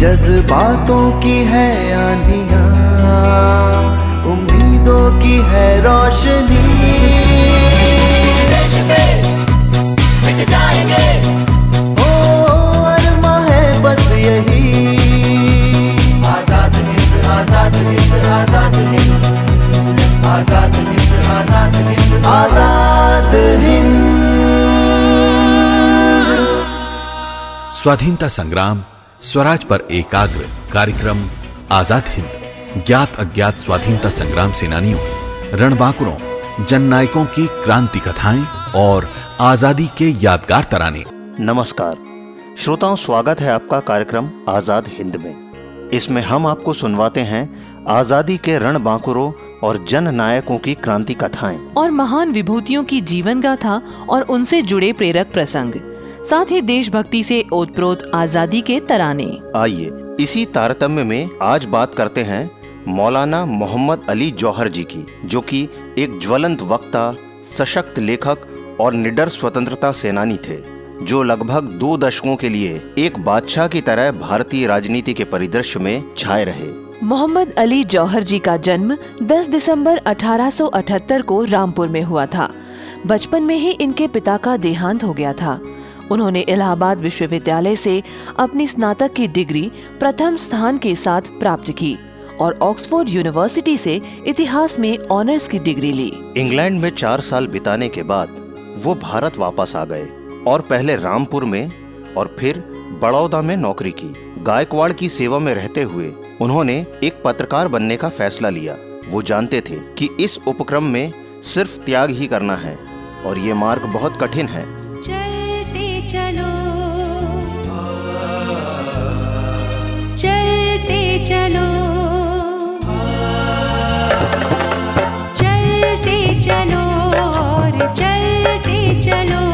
जज्बातों की है आंधिया उम्मीदों की है रोशनी। ओ आज़ाद हिंद। स्वाधीनता संग्राम स्वराज पर एकाग्र कार्यक्रम आज़ाद हिंद। ज्ञात अज्ञात स्वाधीनता संग्राम सेनानियों रणबांकुरों जननायकों की क्रांति कथाएँ और आज़ादी के यादगार तराने। नमस्कार। श्रोताओं स्वागत है आपका कार्यक्रम आज़ाद हिंद में। इसमें हम आपको सुनवाते हैं आज़ादी के रण बांकुरों और जन नायकों की क्रांति कथाएँ। और महान विभूतियों की जीवन गाथा और उनसे जुड़े प्रेरक प्रसंग। साथ ही देशभक्ति से ओतप्रोत आज़ादी के तराने। आइए इसी तारतम्य में आज बात करते हैं मौलाना मोहम्मद अली जौहर जी की जो कि एक ज्वलंत वक्ता सशक्त लेखक और निडर स्वतंत्रता सेनानी थे जो लगभग दो दशकों के लिए एक बादशाह की तरह भारतीय राजनीति के परिदृश्य में छाए रहे। मोहम्मद अली जौहर जी का जन्म 10 दिसंबर 1878 को रामपुर में हुआ था। बचपन में ही इनके पिता का देहांत हो गया था। उन्होंने इलाहाबाद विश्वविद्यालय से अपनी स्नातक की डिग्री प्रथम स्थान के साथ प्राप्त की और ऑक्सफोर्ड यूनिवर्सिटी से इतिहास में ऑनर्स की डिग्री ली। इंग्लैंड में चार साल बिताने के बाद वो भारत वापस आ गए और पहले रामपुर में और फिर बड़ौदा में नौकरी की, गायकवाड़ की सेवा में रहते हुए उन्होंने एक पत्रकार बनने का फैसला लिया। वो जानते थे कि इस उपक्रम में सिर्फ़ त्याग ही करना है, और ये मार्ग बहुत कठिन है। चलते चलो। चलते चलो। चलते चलो, और चलते चलो।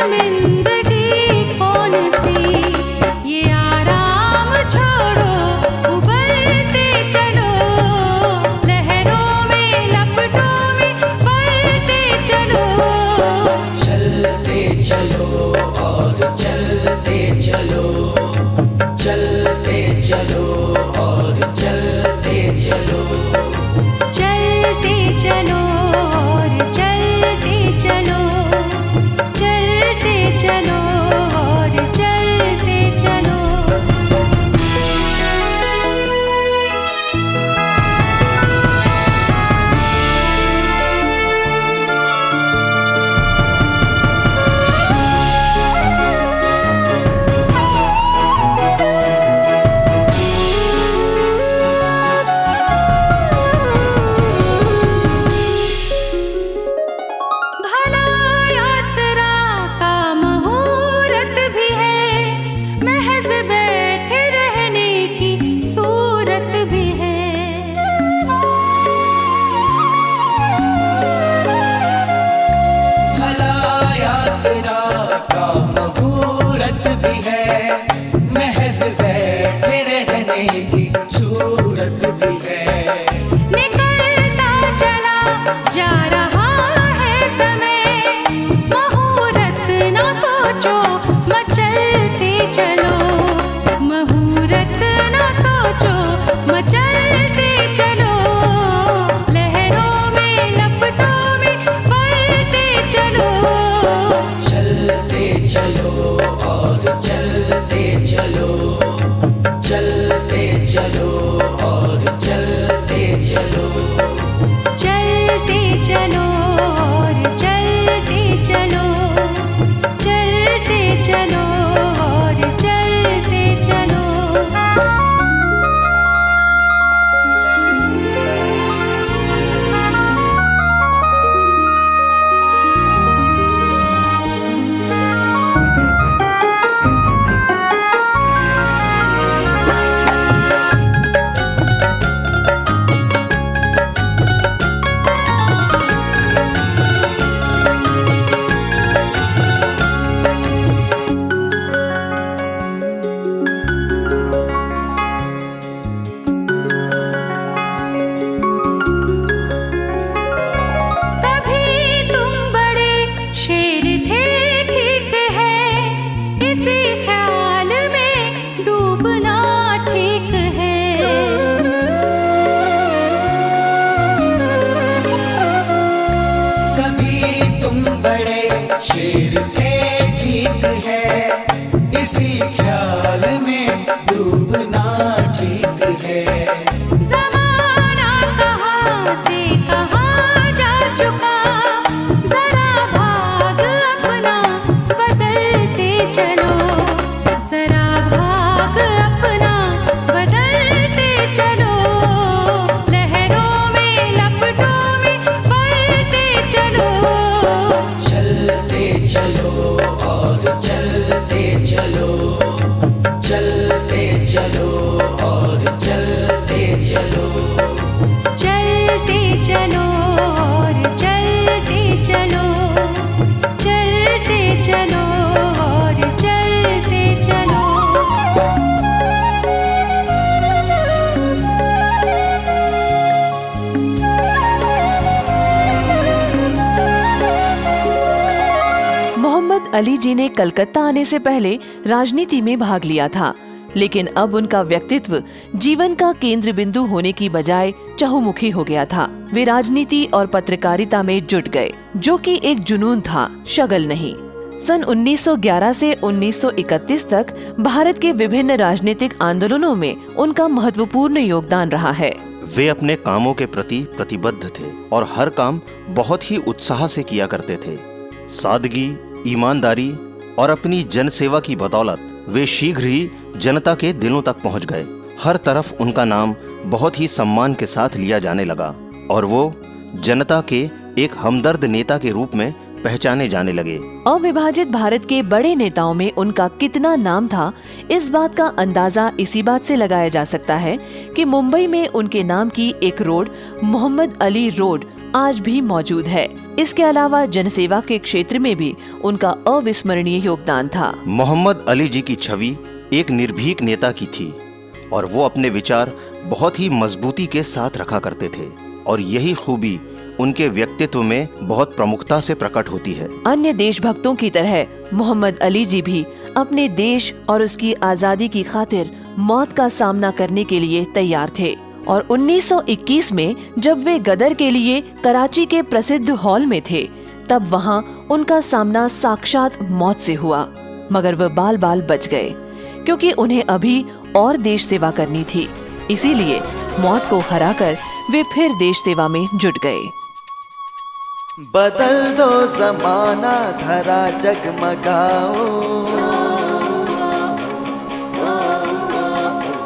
I'm in चलते चल अली जी ने कलकत्ता आने से पहले राजनीति में भाग लिया था, लेकिन अब उनका व्यक्तित्व जीवन का केंद्र बिंदु होने की बजाय चहुमुखी हो गया था। वे राजनीति और पत्रकारिता में जुट गए, जो कि एक जुनून था, शगल नहीं। सन 1911 से 1931 तक भारत के विभिन्न राजनीतिक आंदोलनों में उनका महत्वपूर्ण योगदान रहा है। वे अपने कामों के प्रति प्रतिबद्ध थे और हर काम बहुत ही उत्साह से किया करते थे। सादगी ईमानदारी और अपनी जनसेवा की बदौलत वे शीघ्र ही जनता के दिलों तक पहुँच गए। हर तरफ़ उनका नाम बहुत ही सम्मान के साथ लिया जाने लगा और वो जनता के एक हमदर्द नेता के रूप में पहचाने जाने लगे। अविभाजित भारत के बड़े नेताओं में उनका कितना नाम था, इस बात का अंदाज़ा इसी बात से लगाया जा सकता है कि मुंबई में उनके नाम की एक रोड, मोहम्मद अली रोड आज भी मौजूद है। इसके अलावा जनसेवा के क्षेत्र में भी उनका अविस्मरणीय योगदान था। मोहम्मद अली जी की छवि एक निर्भीक नेता की थी और वो अपने विचार बहुत ही मजबूती के साथ रखा करते थे और यही खूबी उनके व्यक्तित्व में बहुत प्रमुखता से प्रकट होती है। अन्य देशभक्तों की तरह मोहम्मद अली जी भी अपने देश और उसकी आज़ादी की खातिर मौत का सामना करने के लिए तैयार थे। और 1921 में जब वे गदर के लिए कराची के प्रसिद्ध हॉल में थे, तब वहाँ उनका सामना साक्षात मौत से हुआ, मगर वह बाल बाल बच गए, क्योंकि उन्हें अभी और देश सेवा करनी थी। इसीलिए मौत को हराकर वे फिर देश सेवा में जुट गए। बदल दो जमाना, धरा जगमगाओ।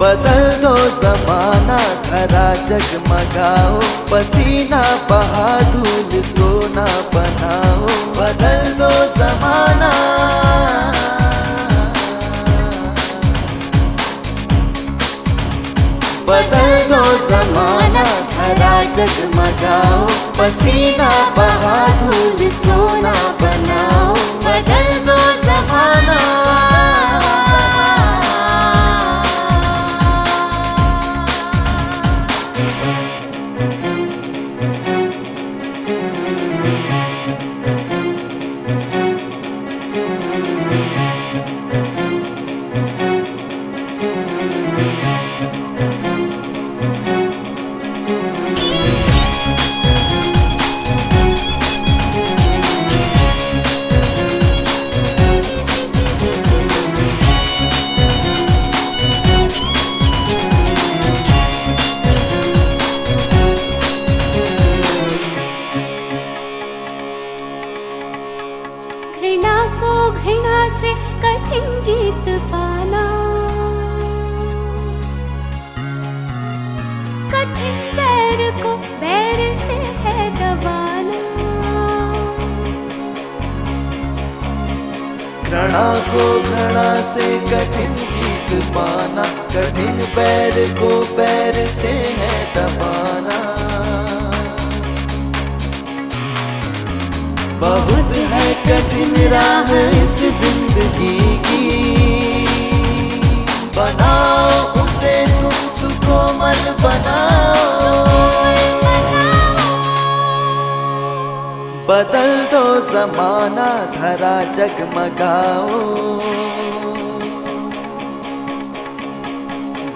बदल दो जमाना धरा जगमगाओ पसीना बहा धूल सोना बनाओ। बदल दो जमाना। बदल दो जमाना धरा जगमगाओ पसीना बहा धूल सोना बनाओ। बदल दो जमाना। पैर को पैर से है दबाना। बहुत है कठिन राह इस ज़िंदगी की। बनाओ उसे तुम सुकोमल बनाओ। बदल दो जमाना, धरा जगमगाओ।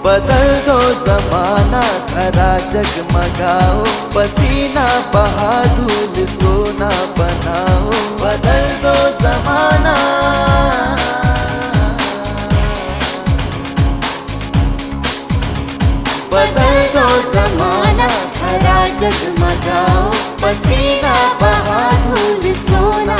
बदल दो जमाना धरा जगमगाओ पसीना बहा, धूल सोना बनाओ। बदल दो जमाना। बदल दो जमाना धरा जगमगाओ पसीना बहा, धूल सोना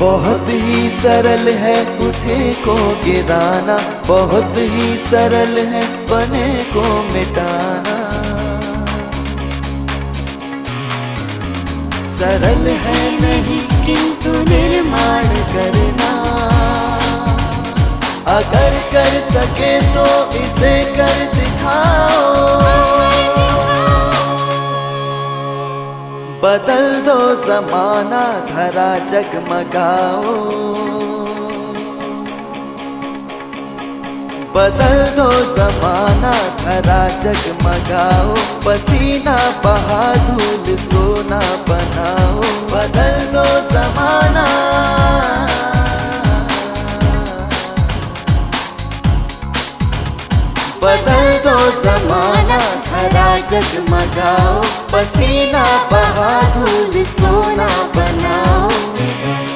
बहुत ही सरल है उठे को गिराना, बहुत ही सरल है बने को मिटाना। सरल है नहीं किंतु निर्माण करना। अगर कर सके तो इसे कर दिखाओ। बदल दो जमाना, धरा जगमगाओ। बदल दो जमाना, धरा जगमगाओ। पसीना बहा, धूल सोना बनाओ। बदल दो जमाना। बदल दो जमाना, धरा जगमगाओ। पसीना बहा धूल सोना बनाओ।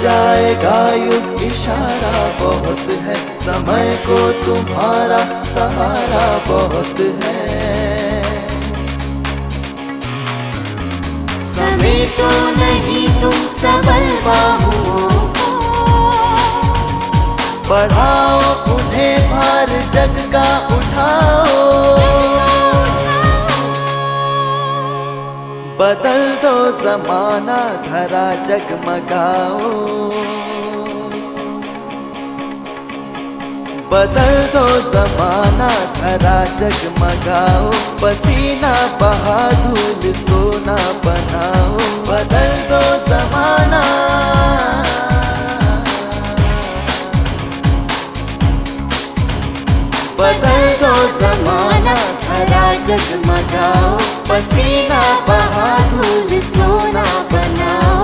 जाएगा युग इशारा बहुत है। समय को तुम्हारा सहारा बहुत है। समेटो नहीं तुम सबल बाहुओं बढ़ाओ उन्हें भार जग का उठाओ। बदल दो जमाना, धरा जगमगाओ। बदल दो जमाना, धरा जगमगाओ। पसीना बहा, धूल सोना बनाओ। बदल दो जमाना। बदल दो जमाना जगमगाओ पसीना बहा धूल सोना बनाओ।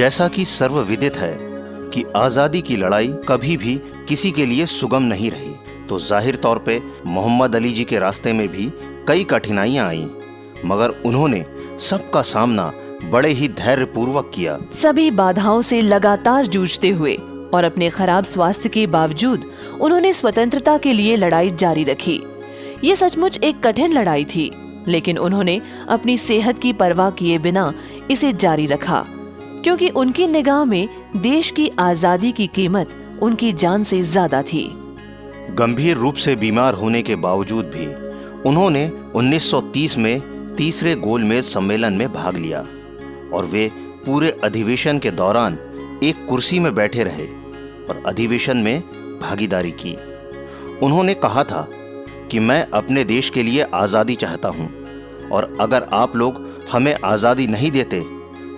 जैसा कि सर्वविदित है कि आज़ादी की लड़ाई कभी भी किसी के लिए सुगम नहीं रही तो ज़ाहिर तौर पे मोहम्मद अली जी के रास्ते में भी कई कठिनाइयाँ आईं, मगर उन्होंने सबका सामना बड़े ही धैर्य पूर्वक किया। सभी बाधाओं से लगातार जूझते हुए और अपने खराब स्वास्थ्य के बावजूद उन्होंने स्वतंत्रता के लिए लड़ाई जारी रखी। ये सचमुच एक कठिन लड़ाई थी, लेकिन उन्होंने अपनी सेहत की परवाह किए बिना इसे जारी रखा। क्योंकि उनकी निगाह में देश की आज़ादी की कीमत उनकी जान से ज़्यादा थी। गंभीर रूप से बीमार होने के बावजूद भी उन्होंने 1930 में तीसरे गोलमेज सम्मेलन में भाग लिया और वे पूरे अधिवेशन के दौरान एक कुर्सी में बैठे रहे और अधिवेशन में भागीदारी की। उन्होंने कहा था कि मैं अपने देश के लिए आज़ादी चाहता हूँ और अगर आप लोग हमें आज़ादी नहीं देते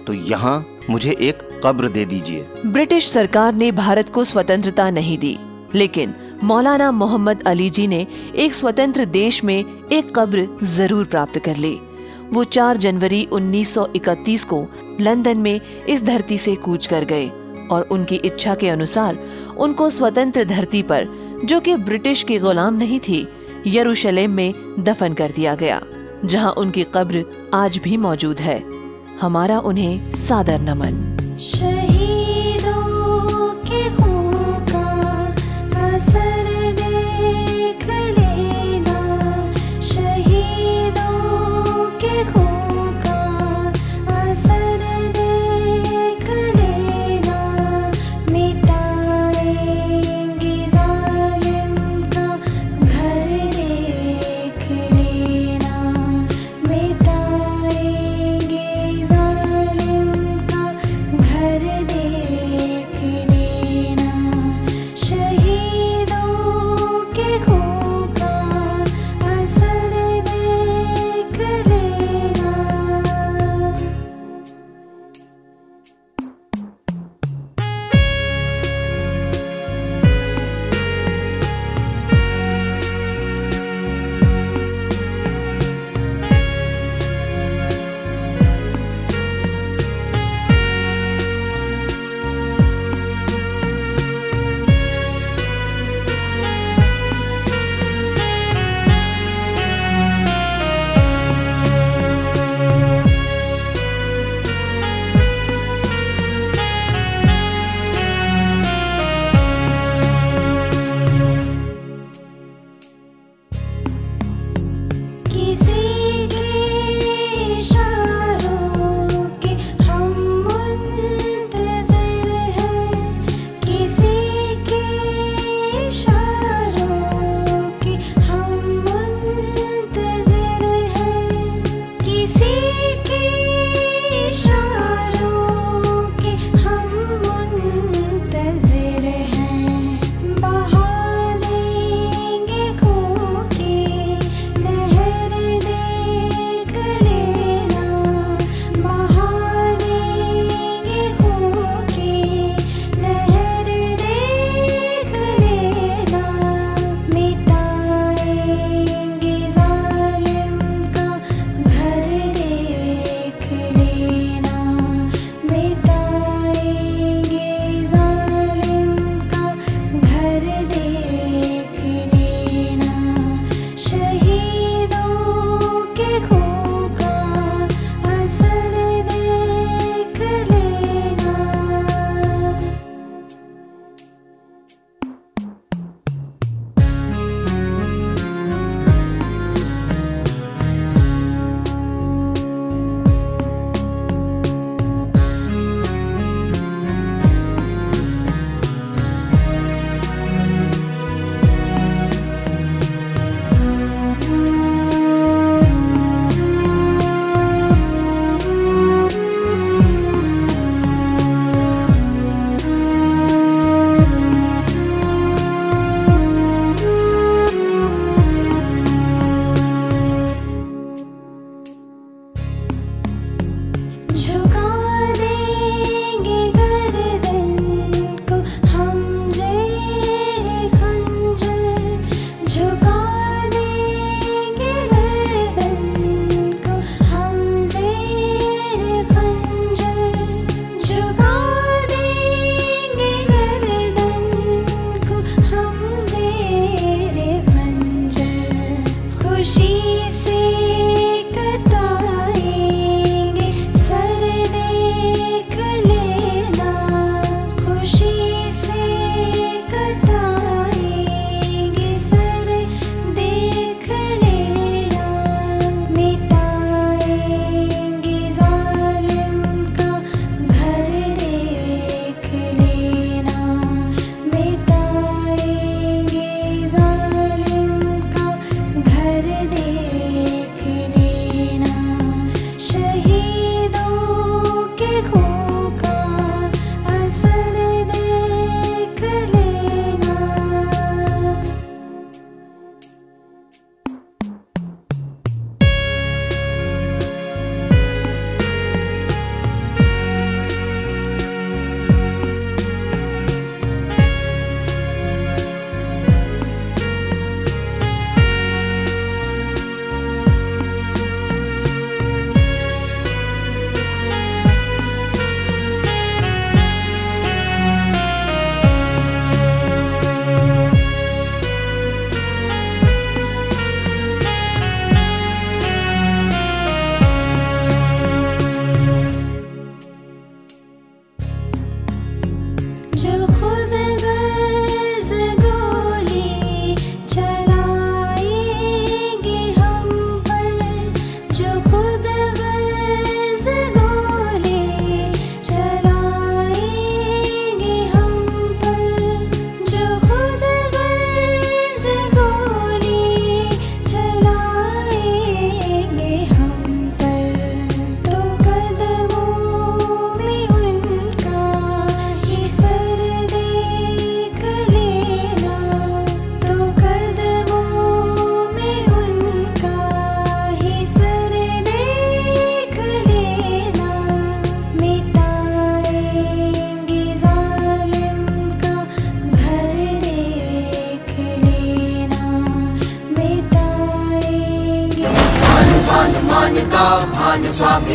तो यहाँ मुझे एक कब्र दे दीजिए। ब्रिटिश सरकार ने भारत को स्वतंत्रता नहीं दी, लेकिन मौलाना मोहम्मद अली जी ने एक स्वतंत्र देश में एक कब्र ज़रूर प्राप्त कर ली। वो 4 जनवरी 1931 को लंदन में इस धरती से कूच कर गए और उनकी इच्छा के अनुसार उनको स्वतंत्र धरती पर, जो कि ब्रिटिश के गुलाम नहीं थी, यरूशलेम में दफन कर दिया गया, जहाँ उनकी कब्र आज भी मौजूद है। हमारा उन्हें सादर नमन।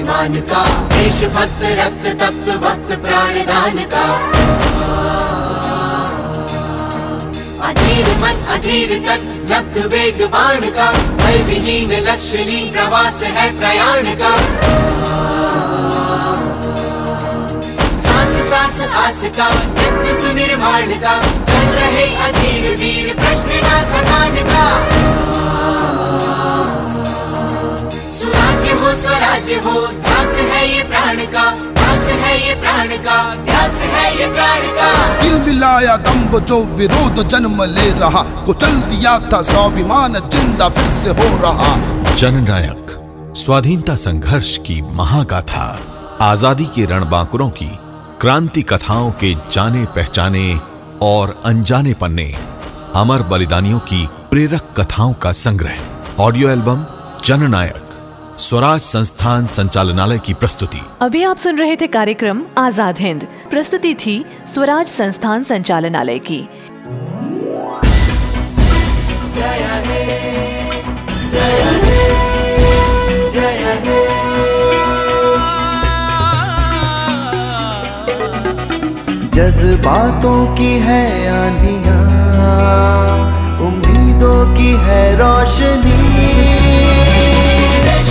स्वाभिमान का देशभक्त रक्त तप्त वक्त प्राणदान का अधीर मन, अधीर तक लब्ध वेग बाण का भय विहीन लक्ष्य प्रवास है प्रयाण का सांस सांस, आस का यत्न सुनिर्माण का चल रहे अधीर वीर, प्रश्न प्राण का ध्यास है ये प्राण का ध्यास है ये प्राण का। दिल मिलाया दम्ब जो विरोध जन्म ले रहा कुचल दिया था स्वाभिमान ज़िंदा फिर से हो रहा। जननायक स्वाधीनता संघर्ष की महागाथा आज़ादी के रणबांकुरों की क्रांति कथाओं के जाने पहचाने और अनजाने पन्ने अमर बलिदानियों की प्रेरक कथाओं का संग्रह। ऑडियो एल्बम जननायक। स्वराज संस्थान संचालनालय की प्रस्तुति। अभी आप सुन रहे थे कार्यक्रम आज़ाद हिंद। प्रस्तुति थी स्वराज संस्थान संचालनालय की। जज्बातों की है आंधिया उम्मीदों की है रोशनी।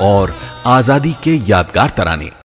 और आज़ादी के यादगार तराने।